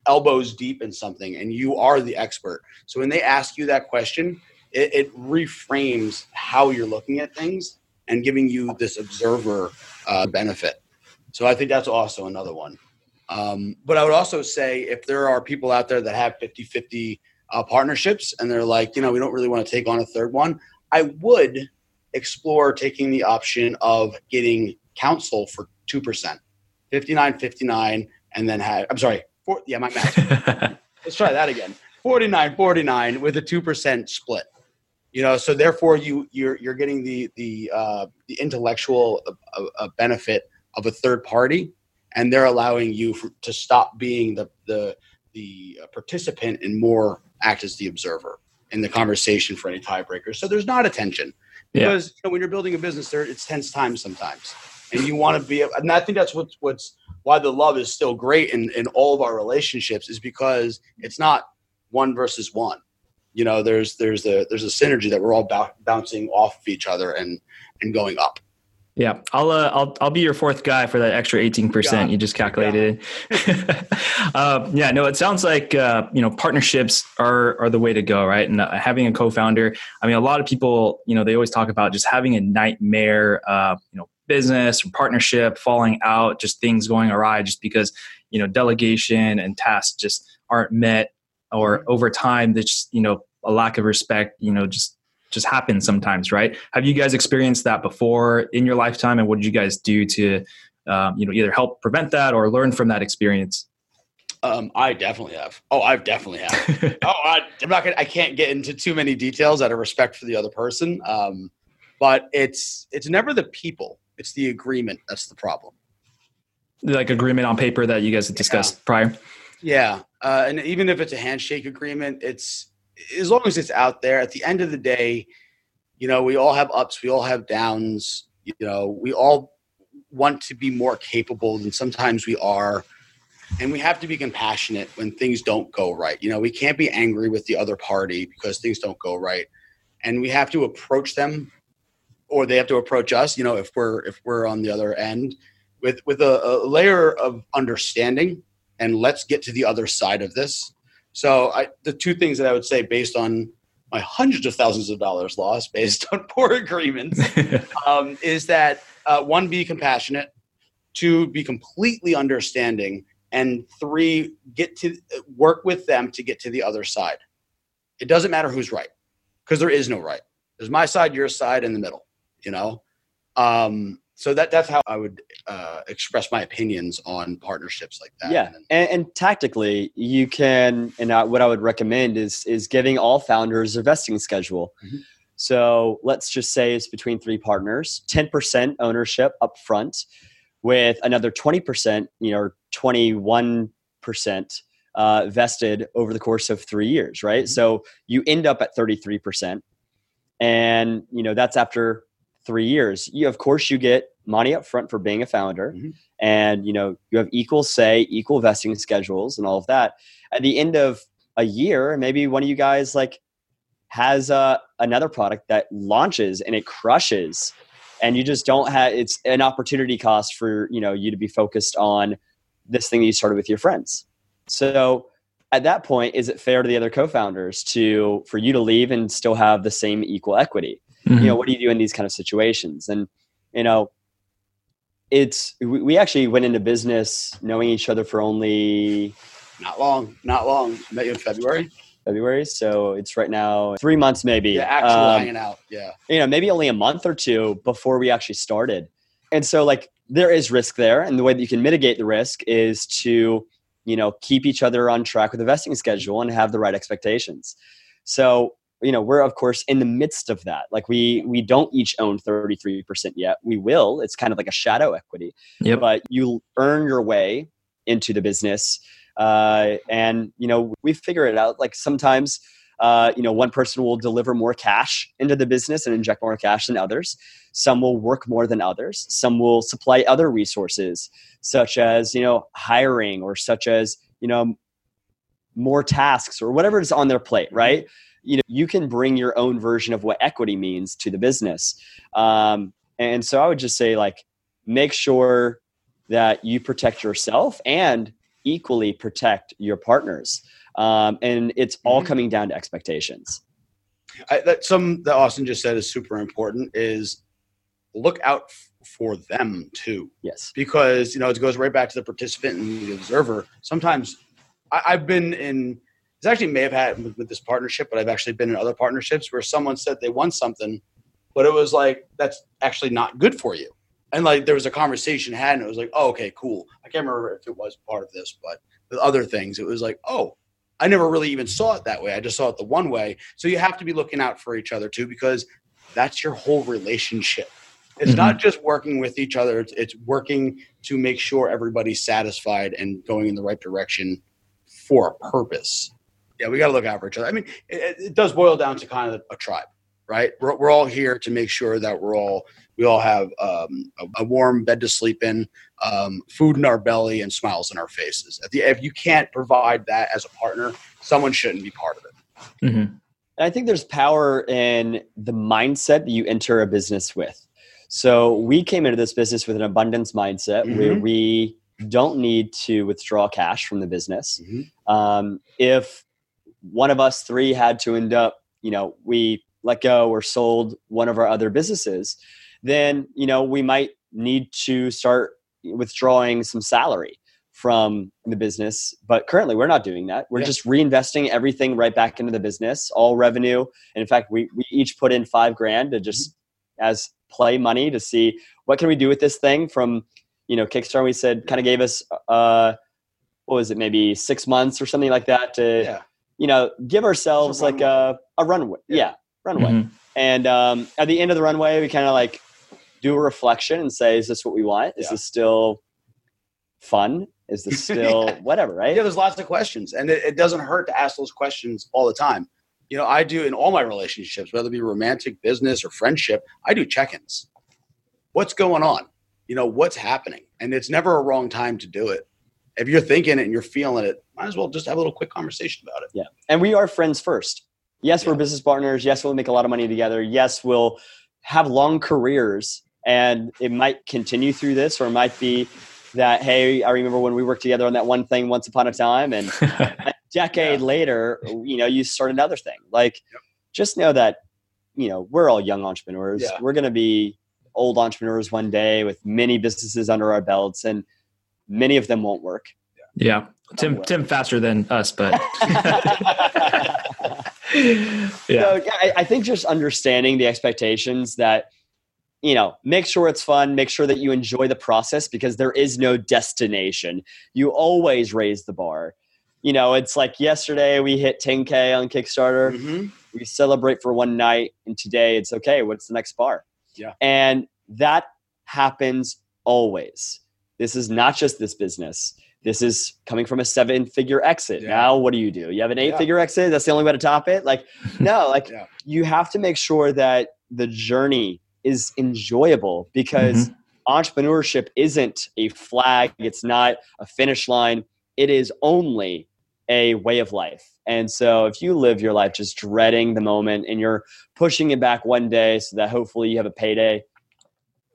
elbows deep in something and you are the expert. So when they ask you that question, it, it reframes how you're looking at things and giving you this observer uh, benefit. So I think that's also another one. Um, but I would also say if there are people out there that have 50 50 uh, partnerships and they're like, you know, we don't really want to take on a third one, I would explore taking the option of getting counsel for 2%, 59 59, and then have, I'm sorry, four, yeah, my math. Let's try that again 49 49 with a 2% split. You know, so therefore you you're you're getting the the uh, the intellectual uh, uh, benefit of a third party, and they're allowing you for, to stop being the the the uh, participant and more act as the observer in the conversation for any tiebreakers. So there's not a tension because yeah. you know, when you're building a business, there it's tense times sometimes, and you want to be. And I think that's what's what's why the love is still great in in all of our relationships is because it's not one versus one. You know, there's there's a there's a synergy that we're all b- bouncing off of each other and and going up. Yeah, I'll uh, I'll I'll be your fourth guy for that extra eighteen percent you just calculated. Yeah. uh, yeah, no, it sounds like uh, you know partnerships are are the way to go, right? And uh, having a co-founder. I mean, a lot of people, you know, they always talk about just having a nightmare, uh, you know, business or partnership falling out, just things going awry, just because you know delegation and tasks just aren't met, or mm-hmm. over time, there's just you know a lack of respect, you know, just just happens sometimes, right? Have you guys experienced that before in your lifetime, and what did you guys do to, um, you know, either help prevent that or learn from that experience? Um, I definitely have. Oh, I've definitely have. oh, I, am not gonna. I can't get into too many details out of respect for the other person. Um, but it's it's never the people. It's the agreement that's the problem. Like agreement on paper that you guys had discussed yeah. prior. Yeah, uh, and even if it's a handshake agreement, it's as long as it's out there, at the end of the day, you know, we all have ups, we all have downs. You know, we all want to be more capable than sometimes we are. And we have to be compassionate when things don't go right. You know, we can't be angry with the other party because things don't go right. And we have to approach them or they have to approach us, you know, if we're if we're on the other end with with a, a layer of understanding and let's get to the other side of this so I, the two things that I would say based on my hundreds of thousands of dollars lost based on poor agreements um, is that uh, one, be compassionate, two, be completely understanding, and three, get to work with them to get to the other side. It doesn't matter who's right because there is no right. There's my side, your side, in the middle. You know, um, so that that's how I would uh, express my opinions on partnerships like that. Yeah, and, and tactically, you can. And I, what I would recommend is is giving all founders a vesting schedule. Mm-hmm. So let's just say it's between three partners, ten percent ownership up front, with another twenty percent, you know, twenty one percent uh, vested over the course of three years, right? Mm-hmm. So you end up at thirty three percent, and you know that's after three years. You, of course, you get money up front for being a founder, mm-hmm. and you know you have equal say, equal vesting schedules, and all of that. At the end of a year, maybe one of you guys like has uh, another product that launches and it crushes, and you just don't have. It's an opportunity cost for you know you to be focused on this thing that you started with your friends. So at that point, is it fair to the other co-founders to for you to leave and still have the same equal equity? Mm-hmm. you know what do you do in these kind of situations and you know it's we, we actually went into business knowing each other for only not long not long I met you in february February. So it's right now three months maybe. Yeah, actually um, hanging out. Yeah. You know, maybe only a month or two before we actually started. And so like there is risk there. And the way that you can mitigate the risk is to, you know, keep each other on track with the vesting schedule and have the right expectations. So you know we're of course in the midst of that like we we don't each own 33% yet we will it's kind of like a shadow equity yep. but you earn your way into the business uh, and you know we figure it out like sometimes uh, you know, one person will deliver more cash into the business and inject more cash than others. Some will work more than others. Some will supply other resources, such as you know hiring or such as you know more tasks or whatever is on their plate. Mm-hmm. Right? You know, you can bring your own version of what equity means to the business. Um, and so I would just say like make sure that you protect yourself and equally protect your partners. Um, and it's all mm-hmm. coming down to expectations. I, that some that Austin just said is super important is look out for them too. Yes, because you know it goes right back to the participant and the observer. Sometimes I, have been in. This actually may have had with, with this partnership, but I've actually been in other partnerships where someone said they want something, but it was like that's actually not good for you. And like there was a conversation had and it was like oh okay cool. I can't remember if it was part of this but with other things it was like oh i never really even saw it that way. I just saw it the one way. So you have to be looking out for each other too because that's your whole relationship. It's mm-hmm. not just working with each other. It's, it's working to make sure everybody's satisfied and going in the right direction for a purpose yeah we got to look out for each other i mean it, it does boil down to kind of a tribe right we're, we're all here to make sure that we're all we all have um, a, a, warm bed to sleep in, um, food in our belly, and smiles in our faces. The, if you can't provide that as a partner, someone shouldn't be part of it. Mm-hmm. I think there's power in the mindset that you enter a business with. So we came into this business with an abundance mindset mm-hmm. where we don't need to withdraw cash from the business. Mm-hmm. Um, if one of us three had to end up, you know, we let go or sold one of our other businesses, then you know we might need to start withdrawing some salary from the business but currently we're not doing that we're yeah. just reinvesting everything right back into the business all revenue and in fact we, we each put in five grand to just mm-hmm. as play money to see what can we do with this thing from you know kickstarter we said kind of gave us uh what was it maybe six months or something like that to yeah. You know give ourselves a like a, a runway yeah, yeah runway mm-hmm. and um, at the end of the runway we kind of like do a reflection and say, is this what we want? Is yeah. this still fun? Is this still yeah. whatever, right? Yeah, there's lots of questions. And it, it, doesn't hurt to ask those questions all the time. You know, I do in all my relationships, whether it be romantic, business, or friendship, I do check ins. What's going on? You know, what's happening? And it's never a wrong time to do it. If you're thinking it and you're feeling it, might as well just have a little quick conversation about it. Yeah. And we are friends first. Yes, yeah. we're business partners. Yes, we'll make a lot of money together. Yes, we'll have long careers and it might continue through this or it might be that hey i remember when we worked together on that one thing once upon a time and a decade yeah. later you know you start another thing like yep. just know that you know we're all young entrepreneurs yeah. we're going to be old entrepreneurs one day with many businesses under our belts and many of them won't work yeah tim tim faster than us but yeah so, yeah I, I think just understanding the expectations that you know, make sure it's fun, make sure that you enjoy the process because there is no destination. You always raise the bar. You know, it's like yesterday we hit 10K on Kickstarter. Mm-hmm. We celebrate for one night, and today it's okay. What's the next bar? Yeah. And that happens always. This is not just this business. This is coming from a seven figure exit. Yeah. Now, what do you do? You have an eight yeah. figure exit? That's the only way to top it? Like, no, like yeah. you have to make sure that the journey is enjoyable because mm-hmm. entrepreneurship isn't a flag, it's not a finish line, it is only a way of life. And so if you live your life just dreading the moment and you're pushing it back one day so that hopefully you have a payday,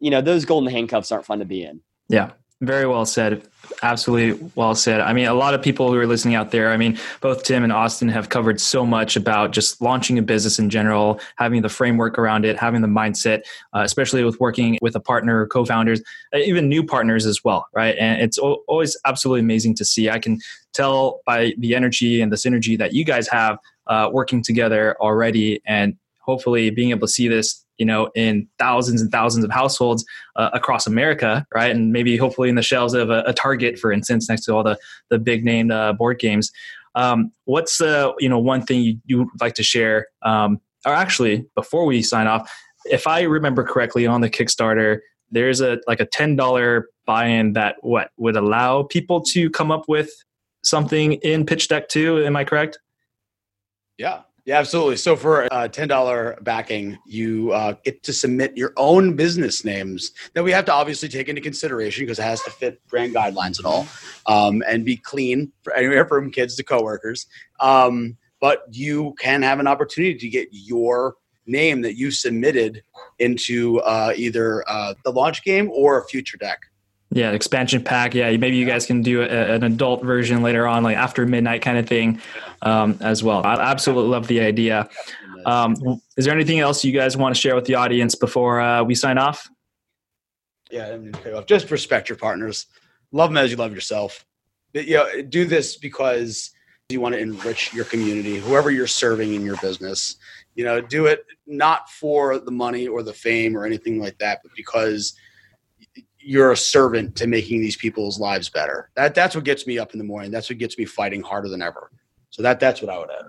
you know, those golden handcuffs aren't fun to be in. Yeah. Very well said. Absolutely well said. I mean, a lot of people who are listening out there, I mean, both Tim and Austin have covered so much about just launching a business in general, having the framework around it, having the mindset, uh, especially with working with a partner, co founders, uh, even new partners as well, right? And it's always absolutely amazing to see. I can tell by the energy and the synergy that you guys have uh, working together already. And hopefully being able to see this you know, in thousands and thousands of households uh, across America, right? And maybe hopefully in the shelves of a, a Target, for instance, next to all the the big name uh, board games. Um, what's the you know one thing you, you would like to share? Um, or actually, before we sign off, if I remember correctly, on the Kickstarter, there's a like a ten dollar buy-in that what would allow people to come up with something in pitch deck two. Am I correct? Yeah. Yeah, absolutely. So for a ten dollar backing, you uh, get to submit your own business names that we have to obviously take into consideration because it has to fit brand guidelines and all, um, and be clean for anywhere from kids to coworkers. Um, but you can have an opportunity to get your name that you submitted into uh, either uh, the launch game or a future deck. Yeah, expansion pack. Yeah, maybe you guys can do a, an adult version later on, like after midnight kind of thing, um, as well. I absolutely love the idea. Um, is there anything else you guys want to share with the audience before uh, we sign off? Yeah, just respect your partners. Love them as you love yourself. You know, do this because you want to enrich your community, whoever you're serving in your business. You know, do it not for the money or the fame or anything like that, but because you're a servant to making these people's lives better. That that's what gets me up in the morning. That's what gets me fighting harder than ever. So that that's what I would add.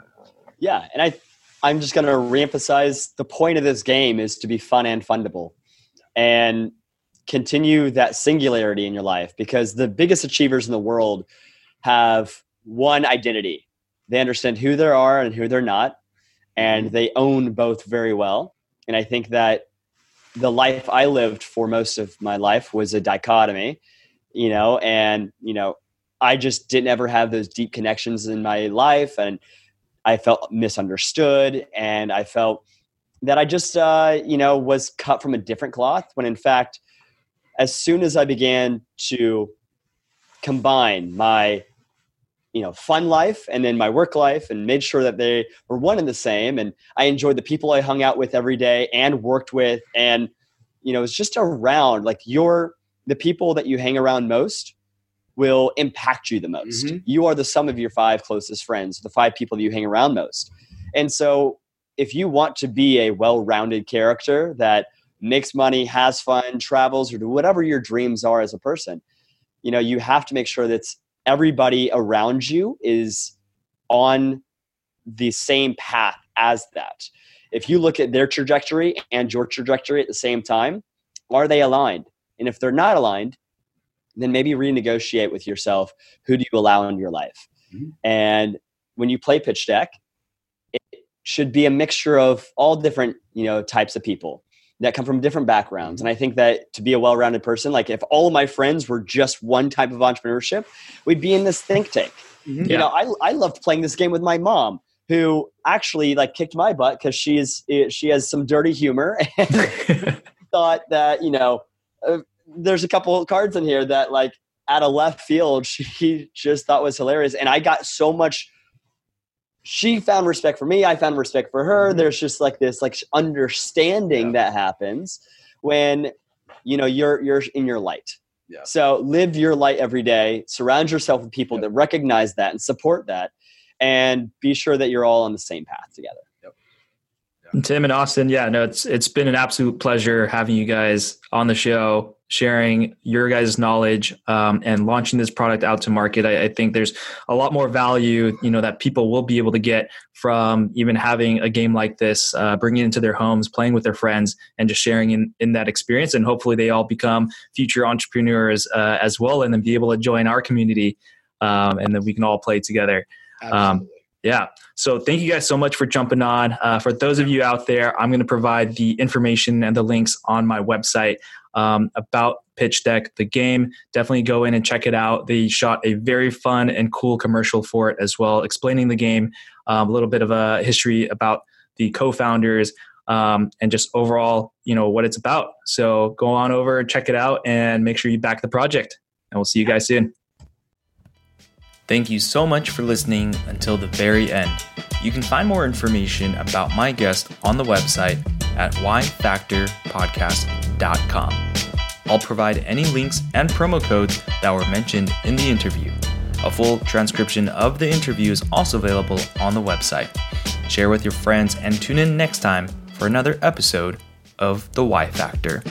Yeah, and I I'm just going to reemphasize the point of this game is to be fun and fundable, and continue that singularity in your life because the biggest achievers in the world have one identity. They understand who they are and who they're not, and mm-hmm. they own both very well. And I think that the life I lived for most of my life was a dichotomy, you know, and, you know, I just didn't ever have those deep connections in my life. And I felt misunderstood. And I felt that I just, uh, you know, was cut from a different cloth when in fact, as soon as I began to combine my you know fun life and then my work life and made sure that they were one and the same. And i enjoyed the people i hung out with every day and worked with. And you know it's just around like your the people that you hang around most will impact you the most. Mm-hmm. you are the sum of your five closest friends the five people that you hang around most. And so if you want to be a well-rounded character that makes money has fun travels or do whatever your dreams are as a person you know you have to make sure that's everybody around you is on the same path as that. If you look at their trajectory and your trajectory at the same time, are they aligned? And if they're not aligned, then maybe renegotiate with yourself who do you allow in your life. Mm-hmm. And when you play pitch deck, it should be a mixture of all different, you know, types of people that come from different backgrounds. And I think that to be a well rounded person, like if all of my friends were just one type of entrepreneurship, we'd be in this think tank. Mm-hmm. You know, I, I loved playing this game with my mom who actually like kicked my butt because she's she has some dirty humor and thought that you know uh, there's a couple of cards in here that like at a left field she just thought was hilarious and i got so much she found respect for me i found respect for her mm-hmm. there's just like this like understanding yeah. that happens when you know you're you're in your light yeah. so live your light every day surround yourself with people that recognize that and support that and be sure that you're all on the same path together Tim and Austin, yeah, no, it's it's been an absolute pleasure having you guys on the show, sharing your guys' knowledge um, and launching this product out to market. I, I, think there's a lot more value, you know, that people will be able to get from even having a game like this, uh, bringing it into their homes, playing with their friends, and just sharing in in that experience. And hopefully, they all become future entrepreneurs uh, as well, and then be able to join our community, um, and then we can all play together. Um, yeah. So thank you guys so much for jumping on. Uh, for those of you out there, I'm going to provide the information and the links on my website um, about Pitch Deck, the game. Definitely go in and check it out. They shot a very fun and cool commercial for it as well, explaining the game, um, a little bit of a history about the co-founders, um, and just overall, you know, what it's about. So go on over, check it out, and make sure you back the project. And we'll see you guys soon. Thank you so much for listening until the very end. You can find more information about my guest on the website at yfactorpodcast.com. I'll provide any links and promo codes that were mentioned in the interview. A full transcription of the interview is also available on the website. Share with your friends and tune in next time for another episode of The Y Factor.